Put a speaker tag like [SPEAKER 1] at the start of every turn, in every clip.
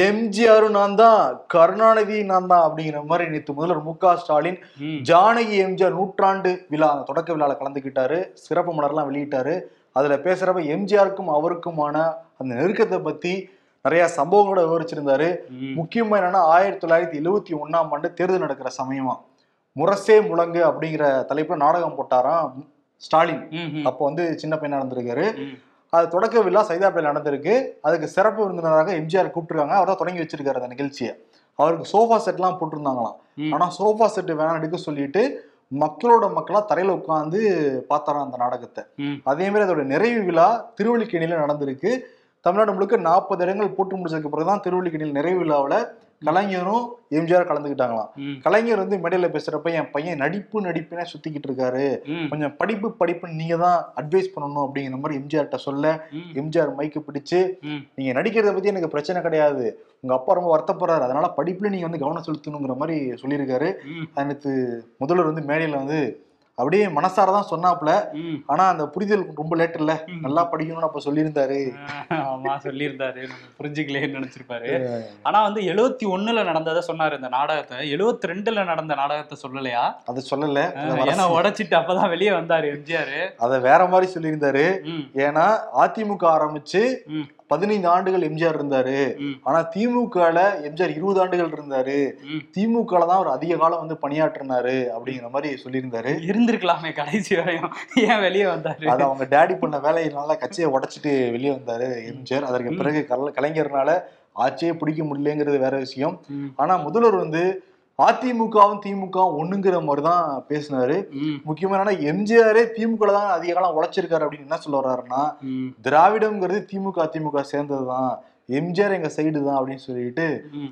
[SPEAKER 1] எம்ஜிஆரும் நான் தான் கருணாநிதி நான் தான் அப்படிங்கிற மாதிரி நேற்று முதல்வர் மு க ஸ்டாலின். ஜானகி எம்ஜிஆர் நூற்றாண்டு விழா தொடக்க விழாவில் கலந்துக்கிட்டாரு சிறப்பு மலர்லாம் வெளியிட்டாரு அதுல பேசுறப்ப எம்ஜிஆருக்கும் அவருக்குமான அந்த நெருக்கத்தை பத்தி நிறைய சம்பவங்களோட விவரிச்சிருந்தாரு
[SPEAKER 2] ம்.
[SPEAKER 1] முக்கியமா என்னன்னா ஆயிரத்தி தொள்ளாயிரத்தி எழுவத்தி ஒண்ணாம் ஆண்டு தேர்தல் நடக்கிற சமயமா முரசே முழங்கு அப்படிங்கிற தலைப்புல நாடகம் போட்டாராம் ஸ்டாலின். அப்போ வந்து சின்ன பையனா இருந்திருக்காரு
[SPEAKER 2] ம்.
[SPEAKER 1] அது தொடக்க விழா சைதாப்பேல நடந்திருக்கு. அதுக்கு சிறப்பு விருந்தினராக எம்ஜிஆர் கூப்பிட்டுருக்காங்க. அவர் தான் தொடங்கி வச்சிருக்காரு அந்த நிகழ்ச்சியை. அவருக்கு சோஃபா செட்லாம் போட்டிருந்தாங்களாம்.
[SPEAKER 2] ம்.
[SPEAKER 1] ஆனா சோஃபா செட் வேணாம் எடுக்க சொல்லிட்டு மக்களோட மக்களா தரையில உட்காந்து பார்த்தாராம் அந்த நாடகத்தை. அதே மாதிரி அதோட நிறைவு விழா திருவள்ளிக்கேணியில நடந்திருக்கு. தமிழ்நாடு முழுக்க நாற்பது இடங்கள் போட்டு முடிச்சதுக்கு பிறகுதான் திருவள்ளிக்கேணியில் நிறைவு விழாவில் கலைஞரும் எம்ஜிஆர் கலந்துக்கிட்டாங்களாம். கலைஞர் வந்து மேடையில பேசுறப்ப என் பையன் நடிப்பு நடிப்புனே சுத்திக்கிட்டு இருக்காரு. கொஞ்சம் படிப்பு படிப்புன்னு நீங்க தான் அட்வைஸ் பண்ணணும் அப்படிங்கிற மாதிரி எம்ஜிஆர்கிட்ட சொல்ல. எம்ஜிஆர் மைக்கு பிடிச்சு. நீங்க நடிக்கிறத பத்தி எனக்கு பிரச்சனை கிடையாது உங்க அப்பா ரொம்ப வருத்தப்படுறாரு அதனால படிப்புல நீங்க வந்து கவனம் செலுத்தணுங்கிற மாதிரி சொல்லியிருக்காரு நேத்து முதல்வர் வந்து மேடையில வந்து அப்படியே மனசார தான் சொன்னாப்ல
[SPEAKER 2] ம்.
[SPEAKER 1] ஆனா அந்த புரிதல் ரொம்ப லேட் இல்ல. நல்லா படிக்கணும்னு அப்ப சொல்லியிருந்தாரு.
[SPEAKER 2] ஆமா சொல்லியிருந்தாரு. புரிஞ்சுக்கலேன்னு நினைச்சிருப்பாரு. ஆனா வந்து எழுவத்தி ஒண்ணுல நடந்ததை சொன்னாரு இந்த நாடகத்தை. எழுவத்தி ரெண்டுல நடந்த நாடகத்தை சொல்லலையா?
[SPEAKER 1] அதை சொல்லல.
[SPEAKER 2] ஏன்னா உடைச்சிட்டு அப்பதான் வெளியே வந்தாரு எம்ஜிஆர்.
[SPEAKER 1] அதை வேற மாதிரி சொல்லியிருந்தாரு. ஏன்னா அதிமுக ஆரம்பிச்சு. பதினைந்து ஆண்டுகள் எம்ஜிஆர் இருந்தாரு. ஆனா திமுகல எம்ஜிஆர் இருபது ஆண்டுகள் இருந்தாரு
[SPEAKER 2] ம்.
[SPEAKER 1] திமுகல தான் அவர் அதிக காலம் வந்து பணியாற்றினாரு அப்படிங்கிற மாதிரி சொல்லியிருந்தாரு
[SPEAKER 2] இருந்திருக்கலாமே கடைசி வரையும் ஏன் வெளியே வந்தாரு
[SPEAKER 1] அது அவங்க டேடி பண்ண வேலையினால கட்சியை உடைச்சிட்டு வெளியே வந்தாரு எம்ஜிஆர் அதற்கு. பிறகு கல- கலைஞர்னால ஆட்சியே பிடிக்க முடியலங்கிறது வேற விஷயம். ஆனா முதல்வர் வந்து அதிமுகவும் திமுகவும் ஒண்ணுங்கிற மாதிரி தான் பேசினாரு. முக்கியமா என்னன்னா எம்ஜிஆரே திமுக தான் அதிக காலம் உழைச்சிருக்காரு அப்படின்னு என்ன சொல்ல வர்றாருன்னா. திராவிடம்ங்கிறது திமுக அதிமுக சேர்ந்ததுதான் எம்ஜிஆர் எங்க சைடு தான் அப்படின்னு சொல்லிட்டு.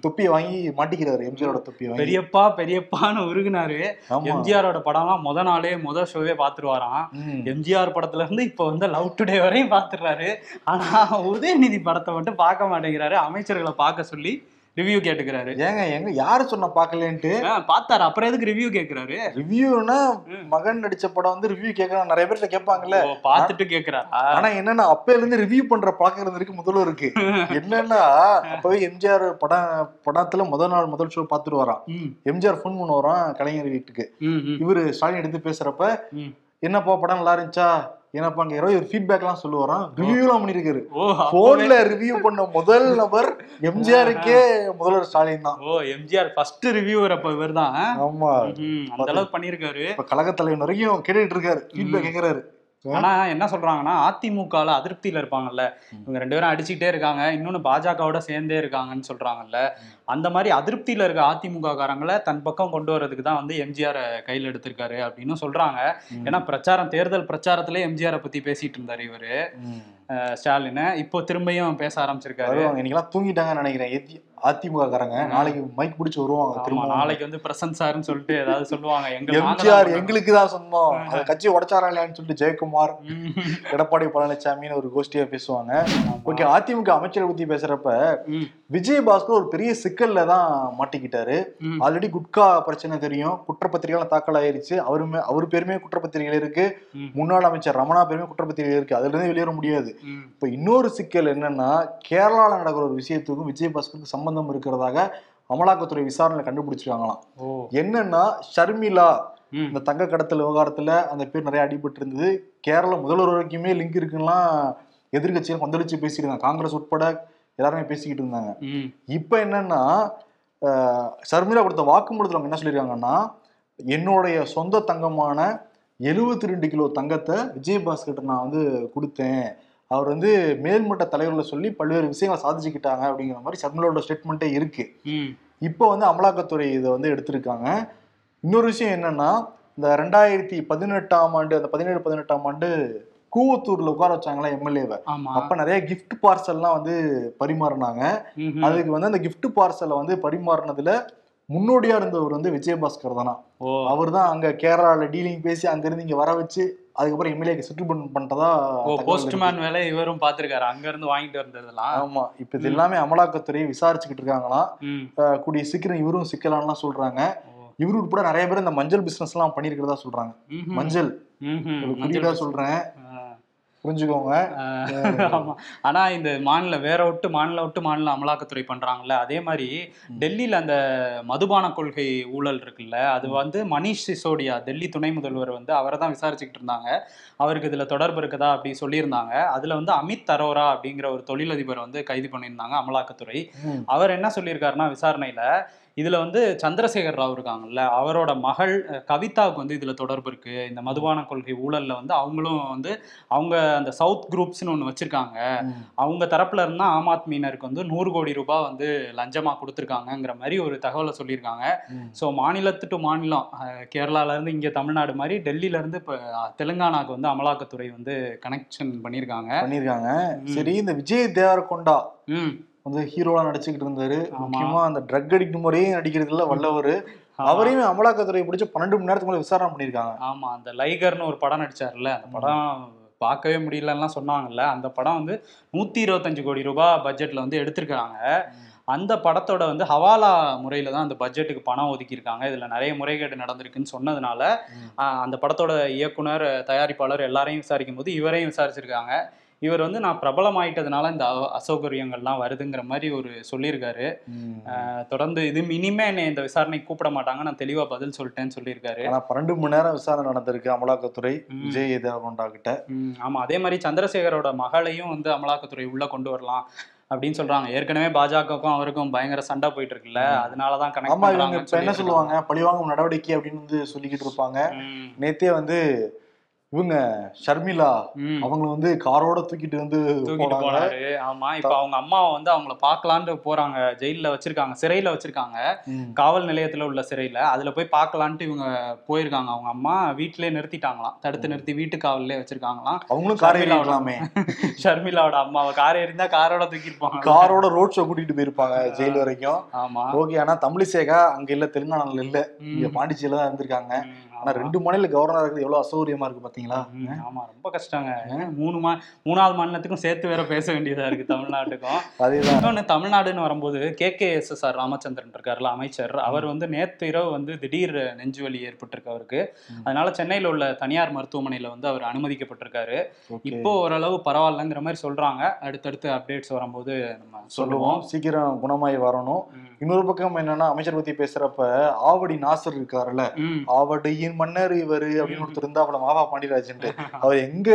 [SPEAKER 1] தொப்பியை வாங்கி மாட்டிக்கிறாரு எம்ஜிஆரோட தொப்பியை வாங்கி
[SPEAKER 2] பெரியப்பா பெரியப்பான்னு உருகுனாரு எம்ஜிஆரோட படம்லாம் முத நாளே முத ஷோவே பாத்துருவாராம். எம்ஜிஆர் படத்துல இருந்து இப்ப வந்து லவ் டுடே வரையும் பாத்துடுறாரு ஆனா உதயநிதி படத்தை மட்டும் பார்க்க மாட்டேங்கிறாரு அமைச்சர்களை பார்க்க சொல்லி ரிவ்யூ கேட்டுக்கிறாரு.
[SPEAKER 1] ஏங்க எங்க யாரு சொன்ன பாக்கலன்ட்டு
[SPEAKER 2] பார்த்தாரு. அப்புறம் எதுக்கு ரிவ்யூ கேக்குறாரு?
[SPEAKER 1] ரிவ்யூனா. மகன் நடிச்ச படம் வந்து ரிவ்யூ கேட்கலாம் நிறைய பேர்ட்ட கேட்பாங்கல்ல.
[SPEAKER 2] ஓ, பார்த்துட்டு கேக்குறாரா?
[SPEAKER 1] ஆனா என்னன்னா அப்பையில இருந்து ரிவ்யூ பண்ற பழக்கம் இருந்திருக்கு முதல்வருக்கு என்னன்னா அப்பவே எம்ஜிஆர் படம் படத்துல முதல் நாள் முதல் ஷோ பாத்துட்டு வரான் எம்ஜிஆர் ஃபோன் பண்ண வரான் கலைஞர் வீட்டுக்கு. இவரு ஸ்டாலின் எடுத்து பேசுறப்ப. என்னப்பா படம் நல்லா இருந்துச்சா? என்னப்பா அங்க ஒரு ஃபீட்பேக் எல்லாம் சொல்லுவாராம் ரிவ்யூ எல்லாம் பண்ணிருக்காரு.
[SPEAKER 2] ஓ அப்பவே-
[SPEAKER 1] போன்ல ரிவ்யூ பண்ண முதல் நபர் எம்ஜிஆருக்கே முதல்வர் ஸ்டாலின் தான்.
[SPEAKER 2] ஓ எம்ஜிஆர் ஃபர்ஸ்ட் ரிவ்யூவர் அப்ப இவர்தான்.
[SPEAKER 1] ஆமா.
[SPEAKER 2] ம், அந்த அளவுக்கு பண்ணிருக்காரு
[SPEAKER 1] இப்ப கழக தலைவர் வரைக்கும் கேட்டுட்டு இருக்காரு. ஃபீட்பேக் கேக்குறாரு.
[SPEAKER 2] ஆனா என்ன சொல்றாங்கன்னா அதிமுகல அதிருப்தியில இருப்பாங்கல்ல. இவங்க ரெண்டு பேரும் அடிச்சுக்கிட்டே இருக்காங்க. இன்னொன்னு பாஜகவோட சேர்ந்தே இருக்காங்கன்னு சொல்றாங்கல்ல. அந்த மாதிரி அதிருப்தியில இருக்க அதிமுக காரங்களை தன் பக்கம் கொண்டு வரதுக்கு தான் வந்து எம்ஜிஆர் கையில் எடுத்திருக்காரு அப்படின்னு சொல்றாங்க. ஏன்னா பிரச்சாரம் தேர்தல் பிரச்சாரத்திலே எம்ஜிஆரை பத்தி பேசிட்டு இருந்தாரு இவரு. ஸ்டாலின். இப்போ திரும்பியும் பேச ஆரம்பிச்சிருக்காரு.
[SPEAKER 1] இன்னைக்கெல்லாம் தூங்கிட்டாங்கன்னு நினைக்கிறேன். ஏத்தி- அதிமுக காரங்க நாளைக்கு மைக் பிடிச்சு வருவாங்க. திரும்ப
[SPEAKER 2] நாளைக்கு வந்து பிரசன்ட் சார்னு சொல்லிட்டு ஏதாவது சொல்லுவாங்க. எங்க
[SPEAKER 1] எம்ஜிஆர். எங்களுக்கு தான் சொந்தம். அந்த கட்சியை உடைச்சாரா இல்லையான்னு சொல்லிட்டு ஜெயக்குமார். எடப்பாடி பழனிசாமின்னு ஒரு கோஷ்டியா பேசுவாங்க. ஓகே அதிமுக அமைச்சரை பத்தி பேசுறப்ப விஜயபாஸ்கர் ஒரு பெரிய சிக்கல்ல தான் மாட்டிக்கிட்டாரு. ஆல்ரெடி குட்கா பிரச்சனை தெரியும். குற்றப்பத்திரிகைலாம் தாக்கல் ஆயிருச்சு அவருமே அவர் பேருமே குற்றப்பத்திரிகைகள் இருக்கு. முன்னாள் அமைச்சர் ரமணா பேருமே குற்றப்பத்திரிகை இருக்கு. அதுல இருந்து வெளியேற முடியாது. இப்ப இன்னொரு சிக்கல் என்னன்னா கேரளால நடக்கிற ஒரு விஷயத்துக்கும் விஜயபாஸ்கருக்கு சம்பந்தம் இருக்கிறதாக அமலாக்கத்துறை விசாரணையில கண்டுபிடிச்சிருக்காங்களாம். என்னன்னா ஷர்மிளா. இந்த தங்க கடத்தல் விவகாரத்துல அந்த பேர் நிறைய அடிபட்டு இருந்தது கேரள முதல்வர் வரைக்குமே லிங்க் இருக்குலாம் எதிர்கட்சிகள் கொந்தளிச்சு பேசியிருந்தாங்க காங்கிரஸ் உட்பட எல்லாருமே பேசிக்கிட்டு இருந்தாங்க. இப்ப என்னன்னா அஹ், ஷர்மிளா கொடுத்த வாக்குமூலத்துல அவங்க என்ன சொல்லியிருக்காங்கன்னா என்னுடைய சொந்த தங்கமான எழுபத்தி ரெண்டு கிலோ தங்கத்தை விஜயபாஸ்கர்ட்ட நான் வந்து கொடுத்தேன் அவர் வந்து மேல்மட்ட தலைவர்களை சொல்லி பல்வேறு விஷயங்களை சாதிச்சுக்கிட்டாங்க அப்படிங்கிற மாதிரி ஷர்மிளாவோட ஸ்டேட்மெண்ட்டே இருக்கு. இப்போ வந்து அமலாக்கத்துறை இதை வந்து எடுத்திருக்காங்க இன்னொரு விஷயம் என்னன்னா இந்த ரெண்டாயிரத்தி பதினெட்டாம் ஆண்டு அந்த பதினேழு பதினெட்டாம் ஆண்டு கூவத்தூர்ல உட்கார வச்சாங்களா எம்எல்ஏவை. அப்ப நிறைய gift பார்சல்லாம் வந்து பரிமாறினாங்க. அதுக்கு வந்து அந்த gift பார்சலை வந்து பரிமாறினதுல முன்னோடியா இருந்தவர் வந்து விஜயபாஸ்கர் தானா. அவர் தான் அங்க கேரளால டீலிங் பேசி அங்க இருந்து இங்க வர வச்சு அதுக்கப்புறம் எம்எல்ஏக்கு செட்டில்மெண்ட் பண்ணிட்டதா
[SPEAKER 2] போஸ்ட்மேன் வேலை இவரும் பாத்துருக்காரு அங்க இருந்து வாங்கிட்டு வந்ததெல்லாம்.
[SPEAKER 1] ஆமா. இப்ப இது எல்லாமே அமலாக்கத்துறை விசாரிச்சுக்கிட்டு இருக்காங்களாம் கூடிய சீக்கிரம் இவரும் சிக்கலாம்லாம் சொல்றாங்க. இவரு உட்பட நிறைய பேர் இந்த மஞ்சள் பிசினஸ் எல்லாம் பண்ணிருக்கிறதா சொல்றாங்க. மஞ்சள். குறியீடா சொல்றேன். புரிஞ்சுக்கோங்க.
[SPEAKER 2] ஆமா. ஆனா இந்த மாநில வேற விட்டு மாநில விட்டு மாநில அமலாக்கத்துறை பண்றாங்கல்ல அதே மாதிரி டெல்லியில அந்த மதுபான கொள்கை ஊழல் இருக்குல்ல அது வந்து மணிஷ் சிசோடியா டெல்லி துணை முதல்வர் வந்து அவரை தான் விசாரிச்சுக்கிட்டு இருந்தாங்க. அவருக்கு இதுல தொடர்பு இருக்குதா அப்படி சொல்லியிருந்தாங்க. அதுல வந்து அமித் அரோரா அப்படிங்கிற ஒரு தொழிலதிபர் வந்து கைது பண்ணியிருந்தாங்க அமலாக்கத்துறை. அவர் என்ன சொல்லியிருக்காருன்னா விசாரணையில இதுல வந்து சந்திரசேகர் ராவ் இருக்காங்கல்ல அவரோட மகள் கவிதாவுக்கு வந்து இதுல தொடர்பு இருக்கு இந்த மதுபான கொள்கை ஊழல்ல வந்து அவங்களும் வந்து அவங்க அந்த சவுத் குரூப்ஸ்னு ஒன்று வச்சிருக்காங்க. அவங்க தரப்புல இருந்தா ஆம் ஆத்மியினருக்கு வந்து நூறு கோடி ரூபாய் வந்து லஞ்சமா கொடுத்துருக்காங்கங்கிற மாதிரி ஒரு தகவலை சொல்லியிருக்காங்க. ஸோ மாநிலத்து டு மாநிலம் இருந்து இங்க தமிழ்நாடு மாதிரி டெல்லியில இருந்து இப்போ தெலுங்கானாக்கு வந்து அமலாக்கத்துறை வந்து கனெக்ஷன் பண்ணியிருக்காங்க
[SPEAKER 1] பண்ணிருக்காங்க
[SPEAKER 2] ம்.
[SPEAKER 1] சரி இந்த விஜய் தேவரகொண்டா வந்து ஹீரோவா நடிச்சுக்கிட்டு இருந்தாரு. முக்கியமா அந்த ட்ரக் அடிக்ட் முறையே நடிக்கிறதுல வல்லவர். அவரையும் அமலாக்கத்துறை பிடிச்சு பன்னெண்டு மணி நேரத்துக்கு மேல விசாரணை பண்ணிருக்காங்க
[SPEAKER 2] ஆமா அந்த லைகர்னு ஒரு படம் நடிச்சார்ல. அந்த படம் பார்க்கவே முடியலலாம் சொன்னாங்கல்ல. அந்த படம் வந்து நூத்தி இருபத்தஞ்சு கோடி ரூபாய் பட்ஜெட்ல வந்து எடுத்திருக்காங்க அந்த படத்தோட வந்து ஹவாலா முறையில தான் அந்த பட்ஜெட்டுக்கு பணம் ஒதுக்கியிருக்காங்க. இதுல நிறைய முறைகேடு நடந்திருக்குன்னு சொன்னதுனால அந்த படத்தோட இயக்குனர் தயாரிப்பாளர் எல்லாரையும் விசாரிக்கும் போது இவரையும் விசாரிச்சிருக்காங்க. இவர் வந்து நான் பிரபலமாயிட்டதுனால இந்த அசௌகரியங்கள்லாம் வருதுங்கிற மாதிரி ஒரு சொல்லியிருக்காரு. தொடர்ந்து இது இனிமே என்னை இந்த விசாரணைக்கு கூப்பிட மாட்டாங்க. நான் தெளிவா பதில் சொல்லிட்டேன்னு சொல்லியிருக்காரு.
[SPEAKER 1] ஆனா பன்னெண்டு மணி நேரம் விசாரணை நடந்திருக்கு அமலாக்கத்துறை. விஜய் தேவரகொண்டா கிட்ட
[SPEAKER 2] ம், ஆமா. அதே மாதிரி சந்திரசேகரோட மகளையும் வந்து அமலாக்கத்துறை உள்ள கொண்டு வரலாம் அப்படின்னு சொல்றாங்க. ஏற்கனவே பாஜகவுக்கும் அவருக்கும் பயங்கர சண்டை போயிட்டு இருக்குல்ல அதனாலதான்
[SPEAKER 1] இப்ப என்ன. சொல்லுவாங்க? பழிவாங்கும் நடவடிக்கை அப்படின்னு வந்து சொல்லிக்கிட்டு இருப்பாங்க. நேத்தே வந்து இவங்க ஷர்மிளா. அவங்கள வந்து காரோட தூக்கிட்டு வந்து
[SPEAKER 2] தூக்கிட்டு போனாரு. ஆமா இப்ப அவங்க அம்மாவை வந்து அவங்கள பார்க்கலான்ட்டு போறாங்க. ஜெயில்ல வச்சிருக்காங்க சிறையில வச்சிருக்காங்க. காவல் நிலையத்துல உள்ள சிறையில. அதுல போய் பார்க்கலான்ட்டு இவங்க போயிருக்காங்க. அவங்க அம்மா வீட்டிலே நிறுத்திட்டாங்களாம். தடுத்து நிறுத்தி வீட்டு காவல்லே வச்சிருக்காங்களாம்.
[SPEAKER 1] அவங்களும் காரை
[SPEAKER 2] ஷர்மிளா
[SPEAKER 1] ஏறிக்கலாமே
[SPEAKER 2] ஷர்மிளாவோட அம்மாவை கார் இருந்தா காரோட தூக்கிருப்பாங்க
[SPEAKER 1] காரோட ரோட் ஷோ கூட்டிட்டு போயிருப்பாங்க ஜெயில் வரைக்கும்.
[SPEAKER 2] ஆமா.
[SPEAKER 1] ஓகே ஆனா தமிழிசேகா அங்க இல்ல தெலுங்கானால இல்ல. இங்க பாண்டிச்சேரியில தான் இருந்திருக்காங்க. ஆனா. ரெண்டு மாநில கவர்னர் இருக்கிறது எவ்வளவு அசௌகரியமா இருக்கு பாத்தீங்களா?
[SPEAKER 2] ஆமா ரொம்ப கஷ்டங்க. மூணு மா மூணாவது மாநிலத்துக்கும் சேர்த்து வேற பேச வேண்டியதா இருக்கு தமிழ்நாட்டுக்கும்.
[SPEAKER 1] அதேதான்.
[SPEAKER 2] இன்னொன்னு தமிழ்நாடுன்னு வரும்போது K K S S R Ramachandran இருக்காருல்ல அமைச்சர். அவர் வந்து நேத்து இரவு வந்து திடீர் நெஞ்சு வலி ஏற்பட்டிருக்கு அவருக்கு. அதனால சென்னையில உள்ள தனியார் மருத்துவமனையில வந்து அவர் அனுமதிக்கப்பட்டிருக்காரு. இப்போ ஓரளவு பரவாயில்லங்கிற மாதிரி சொல்றாங்க. அடுத்தடுத்து அப்டேட்ஸ் வரும்போது நம்ம
[SPEAKER 1] சொல்லுவோம். சீக்கிரம் குணமாயி வரணும். இன்னொரு பக்கம் என்னன்னா அமைச்சர் பத்தி பேசுறப்ப ஆவடி நாசர் இருக்காருல்ல. ஆவடியின் மன்னர் இவரு அப்படின்னு ஒருத்தர் இருந்தா அவள மாவா பாண்டியராஜன்ட்டு. அவர் எங்க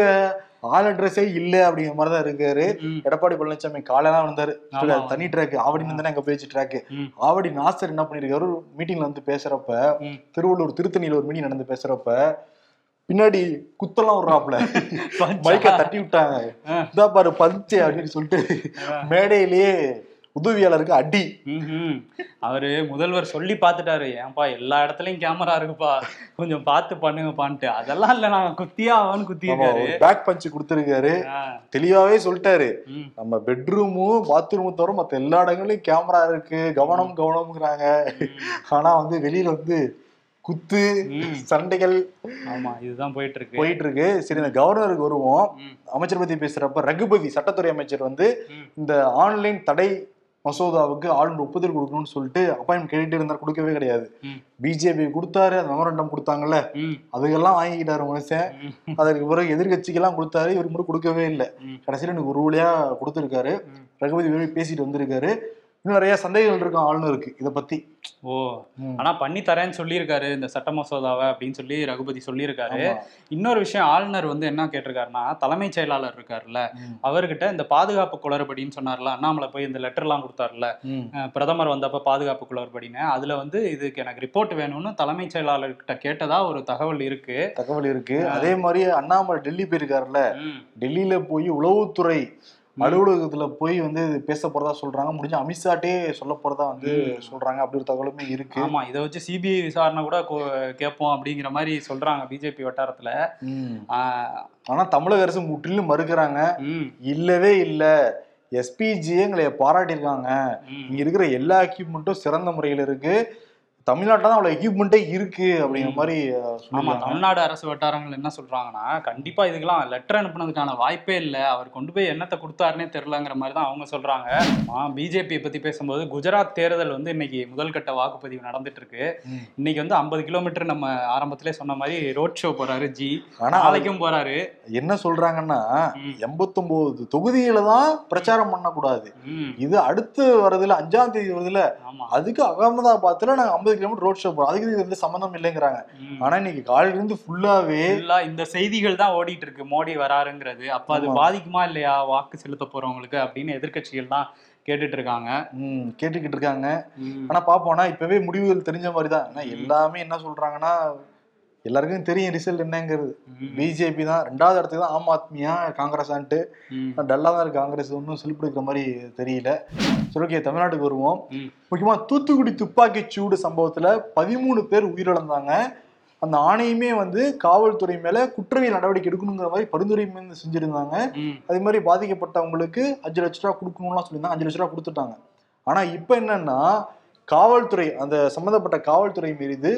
[SPEAKER 1] ஆள் அட்ரஸே இல்ல அப்படிங்கிற மாதிரி தான் இருக்காரு. எடப்பாடி பழனிசாமி காலையெல்லாம் வந்தாரு. தனி ட்ராக் ஆவடி இருந்தானே அங்க போயிடுச்சு ட்ராக். ஆவடி நாசர் என்ன பண்ணிருக்காரு? மீட்டிங்ல வந்து பேசுறப்ப. திருவள்ளூர் திருத்தணியில ஒரு மீட்டிங் நடந்து பேசுறப்ப பின்னாடி குத்தெல்லாம் விடுறாப்புல.
[SPEAKER 2] பஞ்சா.
[SPEAKER 1] மைக்க தட்டி விட்டாங்க. இதா பாரு பஞ்சு அப்படின்னு சொல்லிட்டு மேடையிலேயே உதவியாளருக்கு அடி.
[SPEAKER 2] அவரு முதல்வர் சொல்லி பார்த்துட்டாரு. ஏன்பா எல்லா இடத்துலயும் கேமரா இருக்குப்பா. கொஞ்சம் பார்த்து பண்ணுங்கப்பான்ட்டு. அதெல்லாம் இல்ல நாங்க குத்தியா அவன் குத்திருக்காரு.
[SPEAKER 1] பேக் பஞ்சு கொடுத்துருக்காரு. தெளிவாவே சொல்லிட்டாரு. நம்ம பெட்ரூமும் பாத்ரூமும் தவிர மத்த எல்லா இடங்களையும் கேமரா இருக்கு. கவனம் கவனம்ங்கிறாங்க. ஆனா வந்து வெளியில வந்து குத்து. சண்டைகள்
[SPEAKER 2] ஆமா இதுதான் போயிட்டு இருக்கு
[SPEAKER 1] போயிட்டு இருக்கு சரி இந்த கவர்னருக்கு வருவோம். அமைச்சர் பத்தி பேசுறப்ப ரகுபதி சட்டத்துறை அமைச்சர் வந்து. இந்த ஆன்லைன் தடை மசோதாவுக்கு ஆளுநர் ஒப்புதல் கொடுக்கணும்னு சொல்லிட்டு அப்பாயின்மெண்ட் கேட்டுட்டு இருந்தார் கொடுக்கவே கிடையாது. பிஜேபி கொடுத்தாரு அந்த மெமரண்டம் கொடுத்தாங்கல்ல. அதுக்கெல்லாம் வாங்கிக்கிட்டாரு மனுஷன். அதற்கு பிறகு எதிர்கட்சிக்கெல்லாம் கொடுத்தாரு இவர் மட்டும் கொடுக்கவே இல்லை. கடைசியில எனக்கு ஒரு வழியா கொடுத்துருக்காரு. ரகுபதி விரும்பி பேசிட்டு வந்திருக்காரு. இன்னும் நிறைய சந்தேகங்கள் இருக்கும் ஆளுநருக்கு இதை பத்தி.
[SPEAKER 2] ஓ ஆனா பண்ணி தரேன்னு சொல்லியிருக்காரு இந்த சட்ட மசோதாவை அப்படின்னு சொல்லி ரகுபதி சொல்லியிருக்காரு. இன்னொரு விஷயம் ஆளுநர் வந்து என்ன கேட்டிருக்காருன்னா தலைமைச் செயலாளர் இருக்காருல்ல. அவர்கிட்ட இந்த பாதுகாப்பு குளறுபடின்னு சொன்னார்ல அண்ணாமலை போய் இந்த லெட்டர்லாம் கொடுத்தாருல பிரதமர் வந்தப்ப பாதுகாப்பு குளறுபடின்னு அதுல வந்து இதுக்கு எனக்கு ரிப்போர்ட் வேணும்னு தலைமைச் செயலாளர்கிட்ட கேட்டதா ஒரு தகவல் இருக்கு.
[SPEAKER 1] தகவல் இருக்கு. அதே மாதிரி அண்ணாமலை டெல்லி போயிருக்காருல்ல டெல்லியில போய் உளவுத்துறை அலுவலகத்துல போய் வந்து பேச போறதா சொல்றாங்க. முடிஞ்ச அமித்ஷாட்டே சொல்ல போறதா வந்து சொல்றாங்க. அப்படி ஒரு தகவலுமே இருக்கு.
[SPEAKER 2] ஆமா இதை வச்சு சிபிஐ விசாரணை கூட கேட்போம் அப்படிங்கிற மாதிரி சொல்றாங்க பிஜேபி வட்டாரத்துல.
[SPEAKER 1] ஆனா தமிழக அரசு முற்றிலும் மறுக்கிறாங்க. இல்லவே இல்ல. எஸ்பிஜியே எங்களை பாராட்டியிருக்காங்க. இங்க இருக்கிற எல்லா எக்யூப்மெண்ட்டும் சிறந்த முறையில் இருக்கு. தமிழ்நாட்டில் தான் அவ்வளவு எக்யூப்மெண்ட்டே இருக்கு அப்படிங்கிற. மாதிரி அஹ்,
[SPEAKER 2] ஆமா
[SPEAKER 1] சொல்லியிருக்காங்க.
[SPEAKER 2] தமிழ்நாடு அரசு வட்டாரங்கள் என்ன சொல்றாங்கன்னா கண்டிப்பா இதுக்கெல்லாம் லெட்டர் அனுப்புனதுக்கான வாய்ப்பே இல்லை அவர் கொண்டு போய் என்னத்தை கொடுத்தாருன்னே தெரிலங்கிற மாதிரி தான் அவங்க சொல்றாங்க பிஜேபியை பத்தி பேசும்போது குஜராத் தேர்தல் வந்து இன்னைக்கு முதல் கட்ட வாக்குப்பதிவு நடந்துட்டு இருக்கு. இன்னைக்கு வந்து ஐம்பது கிலோமீட்டர் நம்ம ஆரம்பத்திலே சொன்ன மாதிரி ரோட் ஷோ போறாரு ஜி
[SPEAKER 1] ஆனா
[SPEAKER 2] நாளைக்கும் போறாரு
[SPEAKER 1] என்ன சொல்றாங்கன்னா
[SPEAKER 2] ம்.
[SPEAKER 1] எண்பத்தொன்பது தொகுதியில தான் பிரச்சாரம் பண்ணக்கூடாது இது அடுத்து வருதுல அஞ்சாம் தேதி வருதுல
[SPEAKER 2] ஆமா
[SPEAKER 1] அதுக்கு அகமதாபாத்ல நாங்க ஐம்பது கிலோமீட்டர் ரோட் ஷோ போறோம். அதுக்கு இது எந்த சம்மந்தம் இல்லைங்கிறாங்க. ஆனா இன்னைக்கு காலையில இருந்து ஃபுல்லாவே
[SPEAKER 2] ஃபுல்லா இந்த செய்திகள் தான் ஓடிட்டு இருக்கு. மோடி வராருங்கிறது. அப்ப அது. பாதிக்குமா இல்லையா? வாக்கு செலுத்த போறவங்களுக்கு அப்படின்னு எதிர்க்கட்சிகள் தான் கேட்டுட்டு இருக்காங்க.
[SPEAKER 1] ம், கேட்டுக்கிட்டு இருக்காங்க. ஆனா பாப்போம்னா இப்பவே முடிவுகள் தெரிஞ்ச மாதிரி தான். எல்லாமே என்ன சொல்றாங்கன்னா எல்லாருக்கும் தெரியும் ரிசல்ட் என்னங்கிறது. பிஜேபி தான். ரெண்டாவது இடத்துக்கு தான் ஆம் ஆத்மியா காங்கிரஸ் ஆன்ட்டு
[SPEAKER 2] ம்,
[SPEAKER 1] டல்லா தான் இருக்கு. காங்கிரஸ் ஒன்றும் செலுப்படுக்கிற மாதிரி தெரியல. சரி ஓகே தமிழ்நாட்டுக்கு வருவோம்.
[SPEAKER 2] ம்.
[SPEAKER 1] முக்கியமா தூத்துக்குடி துப்பாக்கி சூடு சம்பவத்துல பதிமூணு பேர் உயிரிழந்தாங்க. அந்த ஆணையமே வந்து காவல்துறை மேல குற்றவியல் நடவடிக்கை எடுக்கணுங்கிற மாதிரி பரிந்துரை செஞ்சிருந்தாங்க. அதே மாதிரி பாதிக்கப்பட்டவங்களுக்கு அஞ்சு லட்ச ரூபா கொடுக்கணும்லாம் சொல்லியிருந்தாங்க. அஞ்சு லட்ச ரூபா கொடுத்துட்டாங்க. ஆனா இப்ப என்னன்னா காவல்துறை அந்த சம்பந்தப்பட்ட காவல்துறை மீது.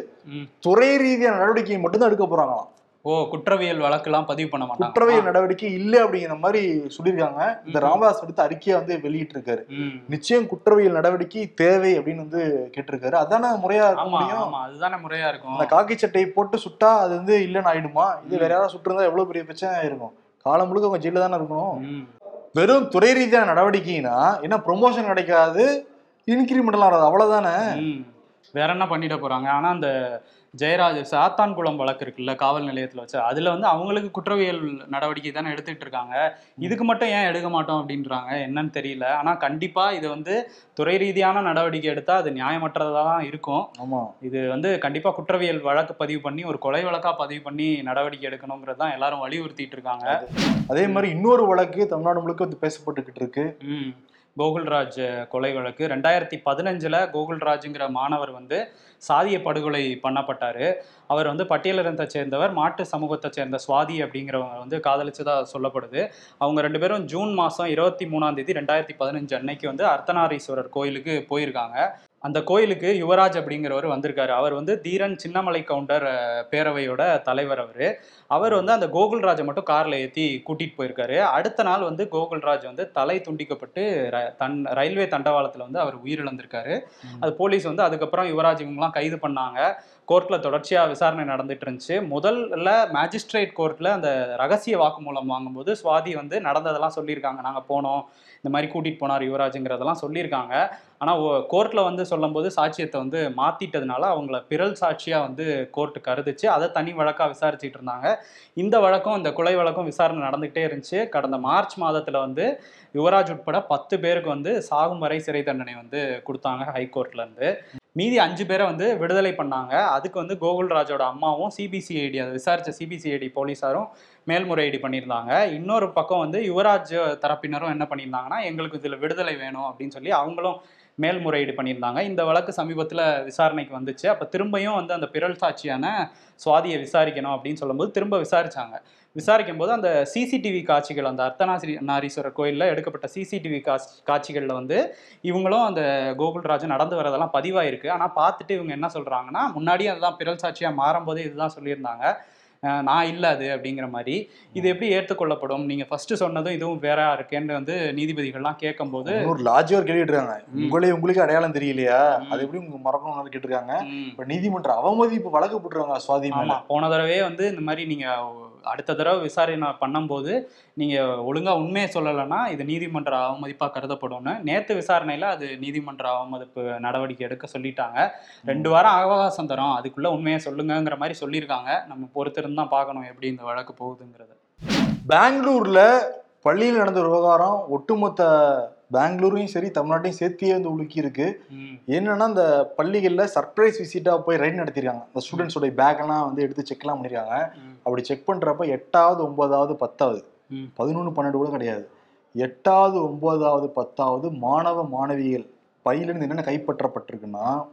[SPEAKER 1] துறை ரீதியான நடவடிக்கையை மட்டும்தான் எடுக்க போறாங்களாம்.
[SPEAKER 2] ஓ குற்றவியல் வழக்குலாம் பதிவு பண்ண மாட்டாங்க
[SPEAKER 1] குற்றவியல் நடவடிக்கை இல்லை அப்படிங்கிற மாதிரி சொல்லியிருக்காங்க. இந்த. ராமதாஸ் எடுத்து அறிக்கையை வந்து வெளியிட்டு இருக்காரு. நிச்சயம் குற்றவியல் நடவடிக்கை தேவை அப்படின்னு வந்து கேட்டிருக்காரு. அதானே முறையா இருக்க
[SPEAKER 2] ஆமா
[SPEAKER 1] முடியும்?
[SPEAKER 2] அதுதானே முறையா இருக்கும்.
[SPEAKER 1] அந்த காக்கி சட்டையை போட்டு சுட்டா அது வந்து இல்லைன்னு ஆயிடுமா? இது வேற யாராவது சுட்டிருந்தா எவ்வளவு பெரிய பிரச்சனை இருக்கும் காலம் முழுக்க அவங்க ஜெயில தானே இருக்கணும். வெறும் துறை ரீதியான நடவடிக்கைனா என்ன ப்ரொமோஷன் கிடைக்காது? இன்கிரிமெண்டலாம் வராது அவ்வளவுதானே?
[SPEAKER 2] ம். வேற என்ன பண்ணிட போறாங்க? ஆனா அந்த ஜெயராஜ் சாத்தான்குளம் வழக்கு இருக்குல்ல காவல் நிலையத்துல வச்சு அதுல வந்து அவங்களுக்கு குற்றவியல் நடவடிக்கை தானே எடுத்துட்டு இருக்காங்க. இதுக்கு மட்டும் ஏன் எடுக்க மாட்டோம் அப்படின்றாங்க? என்னன்னு தெரியல. ஆனா கண்டிப்பா இது வந்து துறை ரீதியான நடவடிக்கை எடுத்தா அது நியாயமற்றதா தான் இருக்கும்.
[SPEAKER 1] ஆமா.
[SPEAKER 2] இது வந்து கண்டிப்பா குற்றவியல் வழக்கு பதிவு பண்ணி ஒரு கொலை வழக்கா பதிவு பண்ணி நடவடிக்கை எடுக்கணுங்கிறது தான் எல்லாரும் வலியுறுத்திட்டு இருக்காங்க.
[SPEAKER 1] அதே மாதிரி இன்னொரு வழக்கு தமிழ்நாடு முழுக்க வந்து பேசப்பட்டுக்கிட்டு இருக்கு.
[SPEAKER 2] ம். கோகுல்ராஜ் கொலை வழக்கு. ரெண்டாயிரத்தி பதினஞ்சில் கோகுல்ராஜுங்கிற மாணவர் வந்து சாதிய படுகொலை பண்ணப்பட்டார். அவர் வந்து பட்டியலினத்தை சேர்ந்தவர் மாட்டு சமூகத்தை சேர்ந்த சுவாதி அப்படிங்கிறவங்க வந்து காதலிச்சதாக சொல்லப்படுது. அவங்க ரெண்டு பேரும் ஜூன் மாதம் இருபத்தி மூணாம் தேதி ரெண்டாயிரத்தி பதினஞ்சு அன்னைக்கு வந்து அர்த்தநாரீஸ்வரர் கோயிலுக்கு போயிருக்காங்க. அந்த கோயிலுக்கு யுவராஜ் அப்படிங்கிறவர் வந்திருக்காரு. அவர் வந்து தீரன் சின்னமலை கவுண்டர் பேரவையோட தலைவர் அவர். அவர் வந்து அந்த கோகுல்ராஜை மட்டும் கார்ல ஏற்றி கூட்டிட்டு போயிருக்காரு. அடுத்த நாள் வந்து கோகுல்ராஜ் வந்து தலை துண்டிக்கப்பட்டு ர- தன் ரயில்வே தண்டவாளத்தில் வந்து அவர் உயிரிழந்திருக்காரு. அது போலீஸ் வந்து அதுக்கப்புறம் யுவராஜ் இவங்கலாம் கைது பண்ணாங்க. கோர்ட்ல தொடர்ச்சியா விசாரணை நடந்துட்டு இருந்துச்சு. முதல்ல மேஜிஸ்ட்ரேட் கோர்ட்ல அந்த ரகசிய வாக்குமூலம் வாங்கும்போது சுவாதி வந்து நடந்ததெல்லாம் சொல்லியிருக்காங்க. நாங்க போனோம். இந்த மாதிரி கூட்டிட்டு போனார் யுவராஜுங்கிறதெல்லாம் சொல்லியிருக்காங்க. ஆனால் கோர்ட்டில் வந்து சொல்லும்போது சாட்சியத்தை வந்து மாத்திட்டதுனால அவங்கள பிறல் சாட்சியாக வந்து கோர்ட்டு கருதுச்சு. அதை தனி வழக்காக விசாரிச்சுட்டு இருந்தாங்க. இந்த வழக்கம் இந்த கொலை வழக்கம் விசாரணை நடந்துகிட்டே இருந்துச்சு. கடந்த மார்ச் மாதத்தில் வந்து யுவராஜ் உட்பட பத்து பேருக்கு வந்து சாகும் வரை சிறை தண்டனை வந்து கொடுத்தாங்க ஹைகோர்ட்லேருந்து மீதி அஞ்சு பேரை வந்து விடுதலை பண்ணாங்க. அதுக்கு வந்து கோகுல்ராஜோட அம்மாவும் சிபிசிஐடி அதை விசாரிச்ச சிபிசிஐடி போலீஸாரும் மேல்முறையீடு பண்ணியிருந்தாங்க. இன்னொரு பக்கம் வந்து யுவராஜ் தரப்பினரும் என்ன பண்ணியிருந்தாங்கன்னா எங்களுக்கு இதில் விடுதலை வேணும் அப்படின்னு சொல்லி அவங்களும் மேல்முறையீடு பண்ணியிருந்தாங்க. இந்த வழக்கு சமீபத்தில் விசாரணைக்கு வந்துச்சு. அப்போ திரும்பியும் வந்து அந்த பிறல் சாட்சியான சுவாதியை விசாரிக்கணும் அப்படின்னு சொல்லும்போது திரும்ப விசாரித்தாங்க விசாரிக்கும் போது அந்த சிசிடிவி காட்சிகள் அந்த அர்த்தநாசி நாரீஸ்வரர் கோயிலில் எடுக்கப்பட்ட சிசிடிவி காட்சி காட்சிகளில் வந்து இவங்களும் அந்த கோகுல்ராஜும் நடந்து வரதெல்லாம் பதிவாயிருக்கு. ஆனால் பார்த்துட்டு இவங்க என்ன சொல்கிறாங்கன்னா முன்னாடியே அதுதான் பிறல் சாட்சியாக மாறும்போதே இதுதான் சொல்லியிருந்தாங்க. நான் இல்லை அது அப்படிங்கிற மாதிரி. இது எப்படி ஏற்றுக்கொள்ளப்படும்? நீங்கள் ஃபர்ஸ்ட் சொன்னதும் இதுவும் வேற இருக்கேன்னு வந்து நீதிபதிகள்லாம் கேட்கும்போது
[SPEAKER 1] இன்னொரு லாஜியர்
[SPEAKER 2] ம்.
[SPEAKER 1] உங்களே உங்களுக்கு அடையாளம் தெரியலையா. அது எப்படி உங்க மறக்கணும்னு கேட்டிருக்காங்க? இப்ப நீதிமன்ற அவமதிப்பு வழக்கு போட்டுருவாங்க சுவாதி
[SPEAKER 2] போன தடவையே வந்து இந்த மாதிரி நீங்க அடுத்த தடவை விசாரணை பண்ணும்போது நீங்க ஒழுங்கா உண்மையை சொல்லலைன்னா இது நீதிமன்ற அவமதிப்பா கருதப்படும்னு. நேத்து விசாரணையில அது நீதிமன்ற அவமதிப்பு நடவடிக்கை எடுக்க சொல்லிட்டாங்க. ரெண்டு வாரம் அவகாசம் தரோம். அதுக்குள்ள உண்மையை சொல்லுங்கங்கிற மாதிரி சொல்லியிருக்காங்க. நம்ம பொறுத்திருந்து தான் பார்க்கணும் எப்படி இந்த வழக்கு போகுதுங்கிறது.
[SPEAKER 1] பெங்களூர்ல பள்ளியில் நடந்த விவகாரம் ஒட்டுமொத்த பெங்களூரையும் சரி தமிழ்நாட்டையும் சேர்த்தியே வந்து உலுக்கி இருக்கு
[SPEAKER 2] ம்,
[SPEAKER 1] என்னன்னா இந்த பள்ளிகள்ல சர்ப்ரைஸ் விசிட்டா போய் ரைட் நடத்திருக்காங்க இந்த ஸ்டூடெண்ட்ஸோட பேக் எல்லாம் வந்து எடுத்து செக்லாம் பண்ணிருக்காங்க
[SPEAKER 2] ம்,
[SPEAKER 1] அப்படி செக் பண்றப்ப எட்டாவது ஒன்பதாவது பத்தாவது. பதினொன்று பன்னெண்டு கூட கிடையாது. எட்டாவது ஒன்பதாவது பத்தாவது மாணவ மாணவிகள் பையிலிருந்து என்னென்ன கைப்பற்றப்பட்டிருக்குன்னா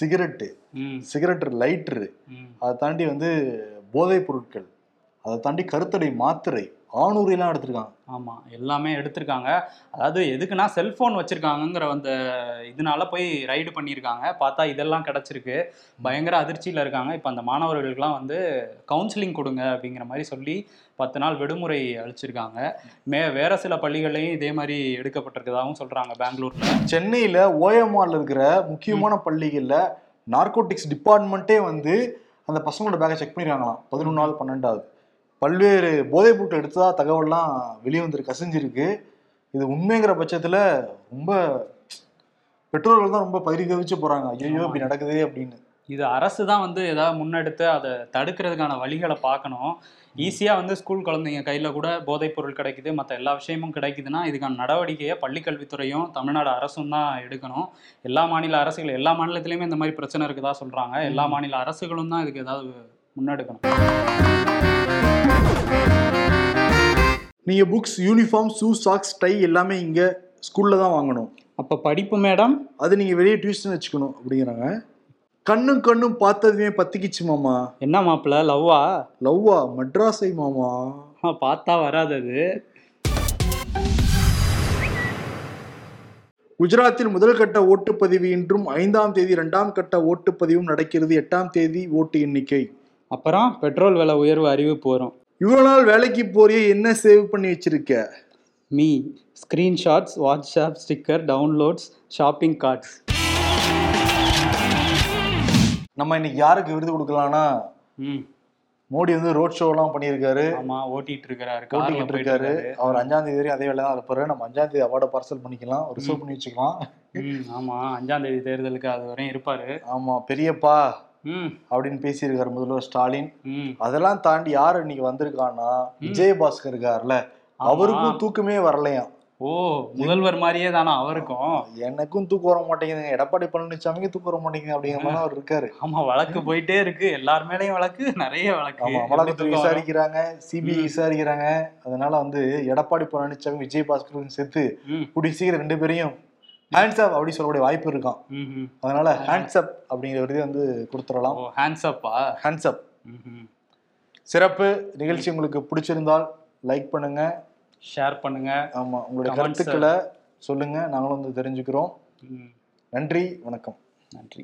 [SPEAKER 1] சிகரெட்டு.
[SPEAKER 2] ம்,
[SPEAKER 1] சிகரெட் லைட்ரு. அதை தாண்டி வந்து போதைப் பொருட்கள். அதை தாண்டி கருத்தடை மாத்திரை ஆணூரியெல்லாம் எடுத்திருக்காங்க.
[SPEAKER 2] ஆமா எல்லாமே எடுத்திருக்காங்க. அதாவது எதுக்குன்னா செல்போன் வச்சிருக்காங்கங்கிற அந்த இதனால போய் ரைடு பண்ணியிருக்காங்க. பார்த்தா இதெல்லாம் கிடைச்சிருக்கு. பயங்கர அதிர்ச்சியில இருக்காங்க. இப்போ அந்த மாணவர்களுக்கெல்லாம் வந்து கவுன்சிலிங் கொடுங்க அப்படிங்கிற மாதிரி சொல்லி பத்து நாள் விடுமுறை அளிச்சிருக்காங்க. மே வேற சில பள்ளிகள்லையும் இதே மாதிரி எடுக்கப்பட்டிருக்கதாகவும் சொல்றாங்க பெங்களூர்ல.
[SPEAKER 1] சென்னையில ஓஎம்ஆர்ல இருக்கிற முக்கியமான பள்ளிகள்ல நார்கோட்டிக்ஸ் டிபார்ட்மெண்ட்டே வந்து அந்த பசங்களோட பேக்கை செக் பண்ணிருக்காங்களாம். பதினொன்றாவது பன்னெண்டாவது. பல்வேறு போதைப் பொருட்கள் எடுத்ததா தகவல்லாம் வெளியே வந்திருக்கு கசிஞ்சிருக்கு. இது உண்மைங்கிற பட்சத்துல ரொம்ப பெற்றோர்கள் தான் ரொம்ப பரிதவிச்சு போறாங்க. ஐயோ இப்படி நடக்குதே அப்படின்னு.
[SPEAKER 2] இது அரசு தான் வந்து ஏதாவது முன்னெடுத்து அதை தடுக்கிறதுக்கான வழிகளை பார்க்கணும். ஈஸியாக வந்து ஸ்கூல் குழந்தைங்க கையில் கூட போதைப் பொருள் கிடைக்குது. மற்ற எல்லா விஷயமும் கிடைக்குதுன்னா இதுக்கான நடவடிக்கையை பள்ளிக்கல்வித்துறையும் தமிழ்நாடு அரசும் தான் எடுக்கணும். எல்லா மாநில அரசுகள் எல்லா மாநிலத்திலையுமே இந்த மாதிரி பிரச்சனை இருக்குதா சொல்கிறாங்க எல்லா மாநில அரசுகளும் தான் இதுக்கு ஏதாவது முன்னெடுக்கணும்
[SPEAKER 1] நீங்க books uniform shoe socks tie எல்லாமே இங்க ஸ்கூல்ல தான் வாங்கணும்.
[SPEAKER 2] அப்போ படிப்பு மேடம்
[SPEAKER 1] அது நீங்க வெளியே டியூஷன் வச்சுக்கணும் அப்படிங்கிறாங்க. கண்ணும் கண்ணும் பார்த்ததுமே பத்திக்கிச்சு மாமா.
[SPEAKER 2] என்ன மாப்பிள்ள லவ்வா?
[SPEAKER 1] லவ்வா? மெட்ராஸை மாமா.
[SPEAKER 2] பார்த்தா வராது அது.
[SPEAKER 1] குஜராத்தில் முதல் கட்ட ஓட்டுப்பதிவு இன்றும் ஐந்தாம் தேதி இரண்டாம் கட்ட ஓட்டுப்பதிவும் நடக்கிறது. எட்டாம் தேதி ஓட்டு எண்ணிக்கை.
[SPEAKER 2] அப்புறம் பெட்ரோல் விலை உயர்வு அறிவிப்பு வரும்
[SPEAKER 1] இவ்வளவு நாள் வேலைக்கு போறியே என்ன சேவ் பண்ணி வச்சிருக்க?
[SPEAKER 2] Me screenshots WhatsApp sticker downloads shopping carts
[SPEAKER 1] நம்ம இன்னைக்கு யாருக்கு விருது கொடுக்கலாம்னா மோடி வந்து ரோட் ஷோ எல்லாம் பண்ணியிருக்காரு.
[SPEAKER 2] ஆமா ஓட்டிட்டு
[SPEAKER 1] ஓட்டிக்கிட்டு
[SPEAKER 2] போயிட்டு
[SPEAKER 1] இருக்காரு.
[SPEAKER 2] இருக்காரு.
[SPEAKER 1] அவர் அஞ்சாம் தேதி வரையும் அதே வேலை தான் இருப்பாரு நம்ம அஞ்சாம் தேதி அவார்டை பார்சல் பண்ணிக்கலாம் ரிசர்வ் பண்ணி வச்சுக்கலாம்.
[SPEAKER 2] ஆமா அஞ்சாம் தேதி தேர்தலுக்கு அது வரையும் இருப்பாரு.
[SPEAKER 1] ஆமா பெரியப்பா. அப்படின்னு பேசியிருக்காரு முதல்வர் ஸ்டாலின். அதெல்லாம் தாண்டி யார் இன்னைக்கு வந்திருக்கான்னா விஜயபாஸ்கர் இருக்காருல்ல அவருக்கும் தூக்கமே வரலையாம்.
[SPEAKER 2] ஓ முதல்வர் மாதிரியே தானா அவருக்கும்?
[SPEAKER 1] எனக்கும் தூக்கம் வர மாட்டேங்குதுங்க. எடப்பாடி பழனிசாமிக்கு தூக்கம் வர மாட்டேங்குது அப்படிங்கிற மாதிரி அவர் இருக்காரு.
[SPEAKER 2] ஆமா வழக்கு போயிட்டே இருக்கு. எல்லார் மேலயும் வழக்கு நிறைய வழக்கு.
[SPEAKER 1] ஆமா
[SPEAKER 2] வரும்?
[SPEAKER 1] விசாரிக்கிறாங்க சிபிஐ விசாரிக்கிறாங்க. அதனால வந்து எடப்பாடி பழனிசாமி விஜயபாஸ்கரும் சேர்த்து கூடிய சீக்கிரம் ரெண்டு பேரையும் ஹேண்ட்ஸ் அப் அப்படி சொல்லக்கூடிய வாய்ப்பு இருக்கான் அதனால ஹேண்ட்ஸ் அப் அப்படிங்கிற விருதை வந்து கொடுத்துடலாம்.
[SPEAKER 2] ஓ ஹேண்ட்ஸ் அப்பா
[SPEAKER 1] ஹேண்ட்ஸ் அப்
[SPEAKER 2] ம் ம்
[SPEAKER 1] சிறப்பு நிகழ்ச்சி உங்களுக்கு பிடிச்சிருந்தால் லைக் பண்ணுங்க.
[SPEAKER 2] ஷேர் பண்ணுங்க.
[SPEAKER 1] ஆமா உங்களுடைய. கருத்துக்களை சொல்லுங்க. நாங்களும் வந்து தெரிஞ்சுக்கிறோம். நன்றி வணக்கம்.
[SPEAKER 2] நன்றி.